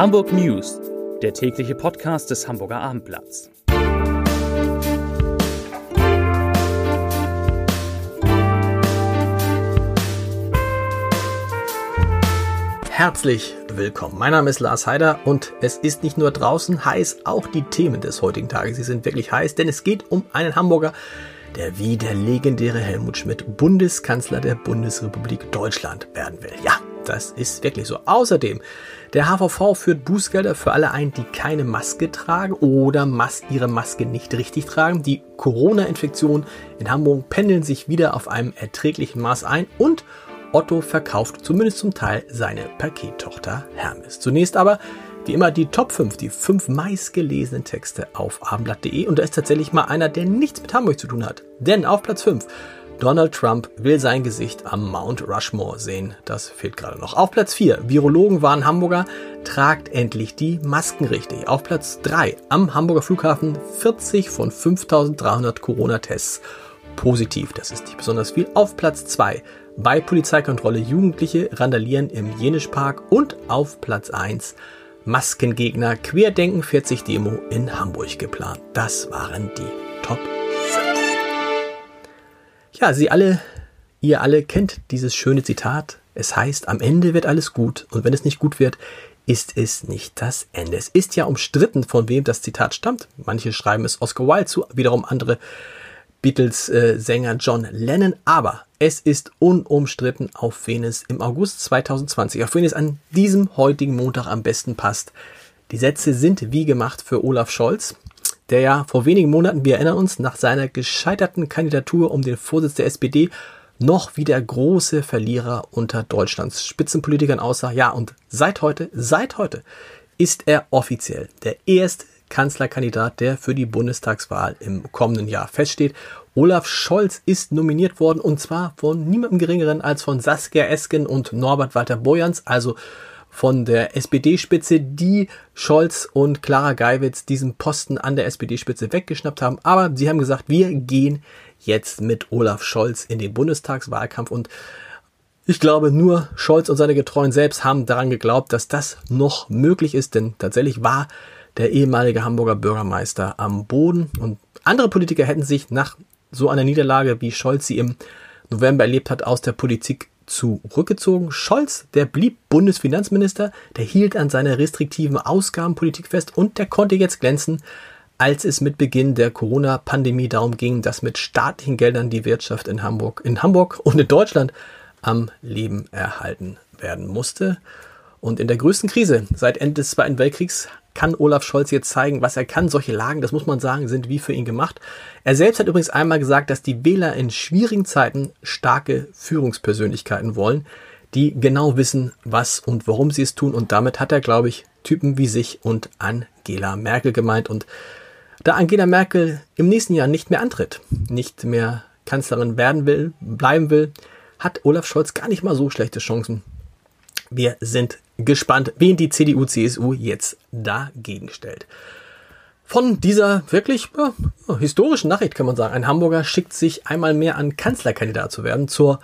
Hamburg News, der tägliche Podcast des Hamburger Abendblatts. Herzlich willkommen. Mein Name ist Lars Heider und es ist nicht nur draußen heiß, auch die Themen des heutigen Tages, sie sind wirklich heiß, denn es geht um einen Hamburger, der wie der legendäre Helmut Schmidt Bundeskanzler der Bundesrepublik Deutschland werden will. Ja, das ist wirklich so. Außerdem, der HVV führt Bußgelder für alle ein, die keine Maske tragen oder Mas ihre Maske nicht richtig tragen. Die Corona-Infektionen in Hamburg pendeln sich wieder auf einem erträglichen Maß ein und Otto verkauft zumindest zum Teil seine Pakettochter Hermes. Zunächst aber wie immer die Top 5, die fünf meistgelesenen Texte auf abendblatt.de und da ist tatsächlich mal einer, der nichts mit Hamburg zu tun hat. Denn auf Platz 5 Donald Trump will sein Gesicht am Mount Rushmore sehen. Das fehlt gerade noch. Auf Platz 4. Virologen waren Hamburger. Tragt endlich die Masken richtig. Auf Platz 3. Am Hamburger Flughafen 40 von 5300 Corona-Tests positiv. Das ist nicht besonders viel. Auf Platz 2. Bei Polizeikontrolle Jugendliche randalieren im Jenischpark. Und auf Platz 1. Maskengegner Querdenken 40 Demo in Hamburg geplant. Das waren die Top ja, Sie alle, ihr alle kennt dieses schöne Zitat. Es heißt, am Ende wird alles gut und wenn es nicht gut wird, ist es nicht das Ende. Es ist ja umstritten, von wem das Zitat stammt. Manche schreiben es Oscar Wilde zu, wiederum andere Beatles-Sänger John Lennon. Aber es ist unumstritten, auf wen es im August 2020, auf wen es an diesem heutigen Montag am besten passt. Die Sätze sind wie gemacht für Olaf Scholz der ja vor wenigen Monaten, wir erinnern uns, nach seiner gescheiterten Kandidatur um den Vorsitz der SPD noch wie der große Verlierer unter Deutschlands Spitzenpolitikern aussah. Ja, und seit heute, seit heute ist er offiziell der erste Kanzlerkandidat, der für die Bundestagswahl im kommenden Jahr feststeht. Olaf Scholz ist nominiert worden und zwar von niemandem geringeren als von Saskia Esken und Norbert Walter Bojans, also von der SPD-Spitze, die Scholz und Clara Geiwitz diesen Posten an der SPD-Spitze weggeschnappt haben. Aber sie haben gesagt, wir gehen jetzt mit Olaf Scholz in den Bundestagswahlkampf. Und ich glaube, nur Scholz und seine Getreuen selbst haben daran geglaubt, dass das noch möglich ist, denn tatsächlich war der ehemalige Hamburger Bürgermeister am Boden. Und andere Politiker hätten sich nach so einer Niederlage, wie Scholz sie im November erlebt hat, aus der Politik zurückgezogen. Scholz, der blieb Bundesfinanzminister, der hielt an seiner restriktiven Ausgabenpolitik fest und der konnte jetzt glänzen, als es mit Beginn der Corona-Pandemie darum ging, dass mit staatlichen Geldern die Wirtschaft in Hamburg, in Hamburg und in Deutschland am Leben erhalten werden musste. Und in der größten Krise seit Ende des Zweiten Weltkriegs kann Olaf Scholz jetzt zeigen, was er kann. Solche Lagen, das muss man sagen, sind wie für ihn gemacht. Er selbst hat übrigens einmal gesagt, dass die Wähler in schwierigen Zeiten starke Führungspersönlichkeiten wollen, die genau wissen, was und warum sie es tun. Und damit hat er, glaube ich, Typen wie sich und Angela Merkel gemeint. Und da Angela Merkel im nächsten Jahr nicht mehr antritt, nicht mehr Kanzlerin werden will, bleiben will, hat Olaf Scholz gar nicht mal so schlechte Chancen. Wir sind gespannt, wen die CDU-CSU jetzt dagegen stellt. Von dieser wirklich ja, historischen Nachricht kann man sagen, ein Hamburger schickt sich einmal mehr an Kanzlerkandidat zu werden zur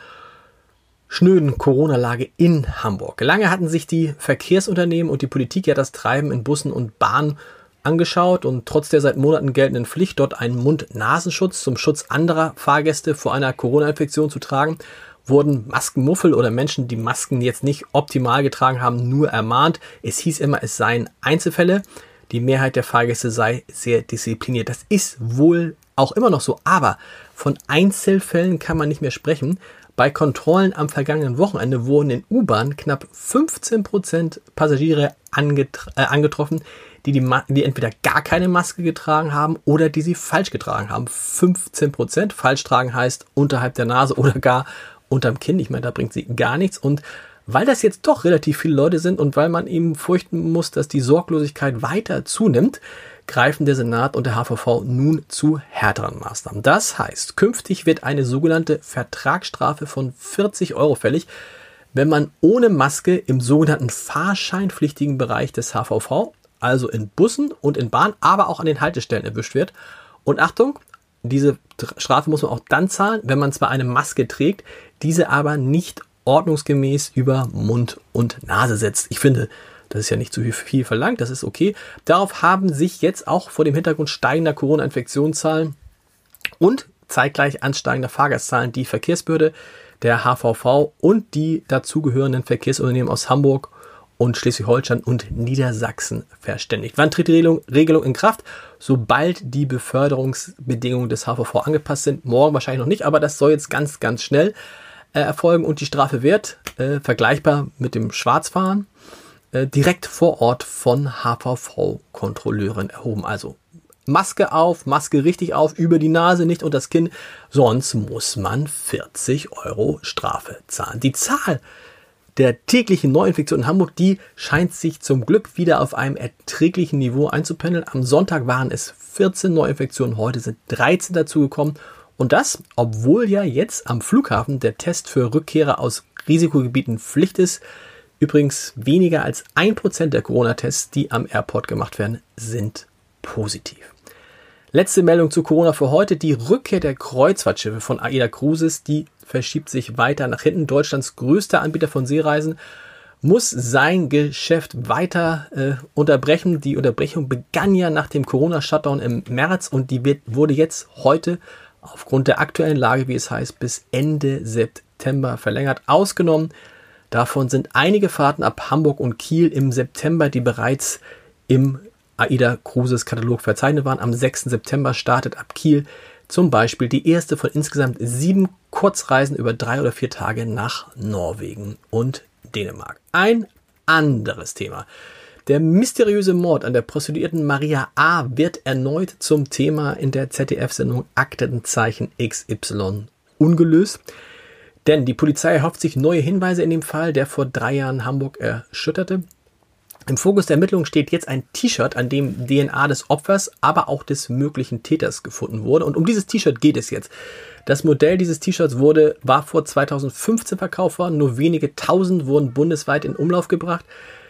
schnöden Corona-Lage in Hamburg. Lange hatten sich die Verkehrsunternehmen und die Politik ja das Treiben in Bussen und Bahnen angeschaut und trotz der seit Monaten geltenden Pflicht, dort einen Mund-Nasenschutz zum Schutz anderer Fahrgäste vor einer Corona-Infektion zu tragen, wurden Maskenmuffel oder Menschen, die Masken jetzt nicht optimal getragen haben, nur ermahnt. Es hieß immer, es seien Einzelfälle. Die Mehrheit der Fahrgäste sei sehr diszipliniert. Das ist wohl auch immer noch so, aber von Einzelfällen kann man nicht mehr sprechen. Bei Kontrollen am vergangenen Wochenende wurden in U-Bahn knapp 15% Passagiere angetr äh, angetroffen, die, die, die entweder gar keine Maske getragen haben oder die sie falsch getragen haben. 15% falsch tragen heißt unterhalb der Nase oder gar unterm Kinn. Ich meine, da bringt sie gar nichts. Und weil das jetzt doch relativ viele Leute sind und weil man eben fürchten muss, dass die Sorglosigkeit weiter zunimmt, greifen der Senat und der HVV nun zu härteren Maßnahmen. Das heißt, künftig wird eine sogenannte Vertragsstrafe von 40 Euro fällig, wenn man ohne Maske im sogenannten fahrscheinpflichtigen Bereich des HVV, also in Bussen und in Bahn, aber auch an den Haltestellen erwischt wird. Und Achtung, diese Strafe muss man auch dann zahlen, wenn man zwar eine Maske trägt, diese aber nicht ordnungsgemäß über Mund und Nase setzt. Ich finde, Das ist ja nicht zu viel verlangt, das ist okay. Darauf haben sich jetzt auch vor dem Hintergrund steigender Corona-Infektionszahlen und zeitgleich ansteigender Fahrgastzahlen die Verkehrsbehörde, der HVV und die dazugehörenden Verkehrsunternehmen aus Hamburg und Schleswig-Holstein und Niedersachsen verständigt. Wann tritt die Regelung, in Kraft? Sobald die Beförderungsbedingungen des HVV angepasst sind. Morgen wahrscheinlich noch nicht, aber das soll jetzt ganz, ganz schnell äh, erfolgen und die Strafe wird äh, vergleichbar mit dem Schwarzfahren äh, direkt vor Ort von HVV-Kontrolleuren erhoben. Also Maske auf, Maske richtig auf, über die Nase, nicht unter das Kinn, sonst muss man 40 Euro Strafe zahlen. Die Zahl der täglichen Neuinfektionen in Hamburg, die scheint sich zum Glück wieder auf einem erträglichen Niveau einzupendeln. Am Sonntag waren es 14 Neuinfektionen, heute sind 13 dazugekommen. Und das, obwohl ja jetzt am Flughafen der Test für Rückkehrer aus Risikogebieten Pflicht ist. Übrigens weniger als ein Prozent der Corona-Tests, die am Airport gemacht werden, sind positiv. Letzte Meldung zu Corona für heute. Die Rückkehr der Kreuzfahrtschiffe von AIDA Cruises, die verschiebt sich weiter nach hinten. Deutschlands größter Anbieter von Seereisen muss sein Geschäft weiter äh, unterbrechen. Die Unterbrechung begann ja nach dem Corona-Shutdown im März und die wird, wurde jetzt heute aufgrund der aktuellen Lage, wie es heißt, bis Ende September verlängert. Ausgenommen davon sind einige Fahrten ab Hamburg und Kiel im September, die bereits im AIDA Cruises Katalog verzeichnet waren. Am 6. September startet ab Kiel zum Beispiel die erste von insgesamt sieben Kurzreisen über drei oder vier Tage nach Norwegen und Dänemark. Ein anderes Thema. Der mysteriöse Mord an der Prostituierten Maria A. wird erneut zum Thema in der ZDF-Sendung Aktenzeichen XY ungelöst. Denn die Polizei erhofft sich neue Hinweise in dem Fall, der vor drei Jahren Hamburg erschütterte. Im Fokus der Ermittlungen steht jetzt ein T-Shirt, an dem DNA des Opfers, aber auch des möglichen Täters gefunden wurde. Und um dieses T-Shirt geht es jetzt. Das Modell dieses T-Shirts wurde, war vor 2015 verkauft worden. Nur wenige tausend wurden bundesweit in Umlauf gebracht.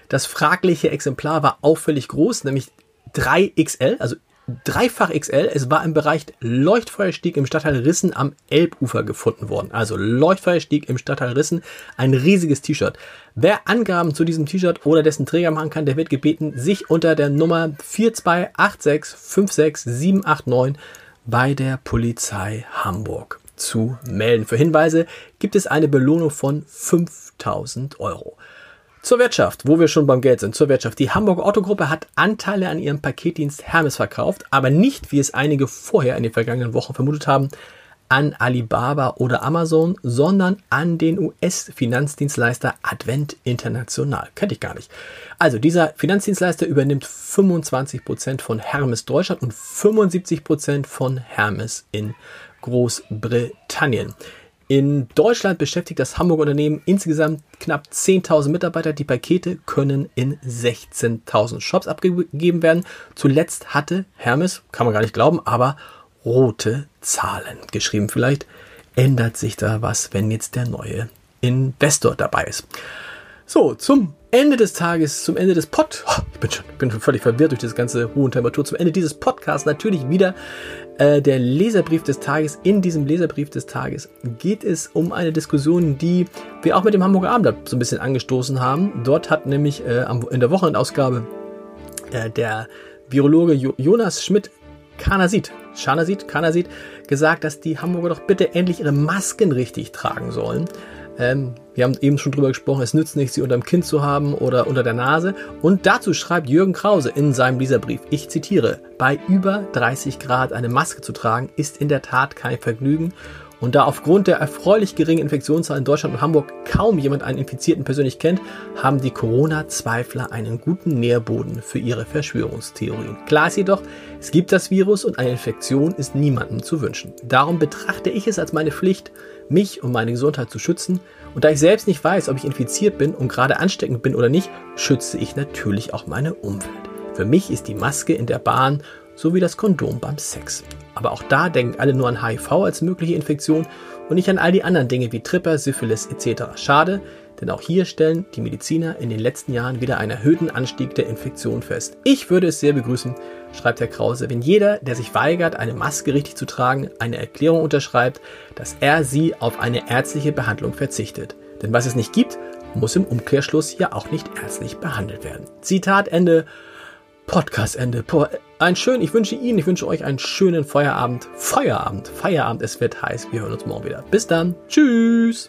Das fragliche Exemplar war auffällig groß, nämlich 3XL, also dreifach XL. Es war im Bereich Leuchtfeuerstieg im Stadtteil Rissen am Elbufer gefunden worden. Also Leuchtfeuerstieg im Stadtteil Rissen, ein riesiges T-Shirt. Wer Angaben zu diesem T-Shirt oder dessen Träger machen kann, der wird gebeten, sich unter der Nummer 428656789 bei der Polizei Hamburg zu melden. Für Hinweise gibt es eine Belohnung von 5000 Euro. Zur Wirtschaft, wo wir schon beim Geld sind, zur Wirtschaft. Die Hamburger Autogruppe hat Anteile an ihrem Paketdienst Hermes verkauft, aber nicht, wie es einige vorher in den vergangenen Wochen vermutet haben, an Alibaba oder Amazon, sondern an den US-Finanzdienstleister Advent International. Kennt ich gar nicht. Also dieser Finanzdienstleister übernimmt 25% von Hermes Deutschland und 75% von Hermes in Großbritannien. In Deutschland beschäftigt das Hamburger Unternehmen insgesamt knapp 10.000 Mitarbeiter. Die Pakete können in 16.000 Shops abgegeben werden. Zuletzt hatte Hermes, kann man gar nicht glauben, aber rote Zahlen geschrieben. Vielleicht ändert sich da was, wenn jetzt der neue Investor dabei ist. So, zum Ende des Tages, zum Ende des Pod, oh, ich bin schon, bin schon völlig verwirrt durch das ganze hohe Temperatur, zum Ende dieses Podcasts natürlich wieder äh, der Leserbrief des Tages. In diesem Leserbrief des Tages geht es um eine Diskussion, die wir auch mit dem Hamburger Abendblatt so ein bisschen angestoßen haben. Dort hat nämlich äh, in der Wochenendausgabe äh, der Virologe jo Jonas Schmidt Kanasit, Schanasit, Kanasit, gesagt, dass die Hamburger doch bitte endlich ihre Masken richtig tragen sollen. Ähm, wir haben eben schon drüber gesprochen, es nützt nicht, sie unterm Kinn zu haben oder unter der Nase. Und dazu schreibt Jürgen Krause in seinem Leserbrief, ich zitiere, bei über 30 Grad eine Maske zu tragen, ist in der Tat kein Vergnügen. Und da aufgrund der erfreulich geringen Infektionszahlen in Deutschland und Hamburg kaum jemand einen Infizierten persönlich kennt, haben die Corona-Zweifler einen guten Nährboden für ihre Verschwörungstheorien. Klar ist jedoch, es gibt das Virus und eine Infektion ist niemandem zu wünschen. Darum betrachte ich es als meine Pflicht, mich und meine Gesundheit zu schützen. Und da ich selbst nicht weiß, ob ich infiziert bin und gerade ansteckend bin oder nicht, schütze ich natürlich auch meine Umwelt. Für mich ist die Maske in der Bahn sowie das Kondom beim Sex. Aber auch da denken alle nur an HIV als mögliche Infektion und nicht an all die anderen Dinge wie Tripper, Syphilis etc. Schade, denn auch hier stellen die Mediziner in den letzten Jahren wieder einen erhöhten Anstieg der Infektion fest. Ich würde es sehr begrüßen, schreibt Herr Krause, wenn jeder, der sich weigert, eine Maske richtig zu tragen, eine Erklärung unterschreibt, dass er sie auf eine ärztliche Behandlung verzichtet. Denn was es nicht gibt, muss im Umkehrschluss ja auch nicht ärztlich behandelt werden. Zitat Ende. Podcast Ende. Ein schön, ich wünsche Ihnen, ich wünsche euch einen schönen Feierabend. Feierabend, Feierabend, es wird heiß. Wir hören uns morgen wieder. Bis dann. Tschüss.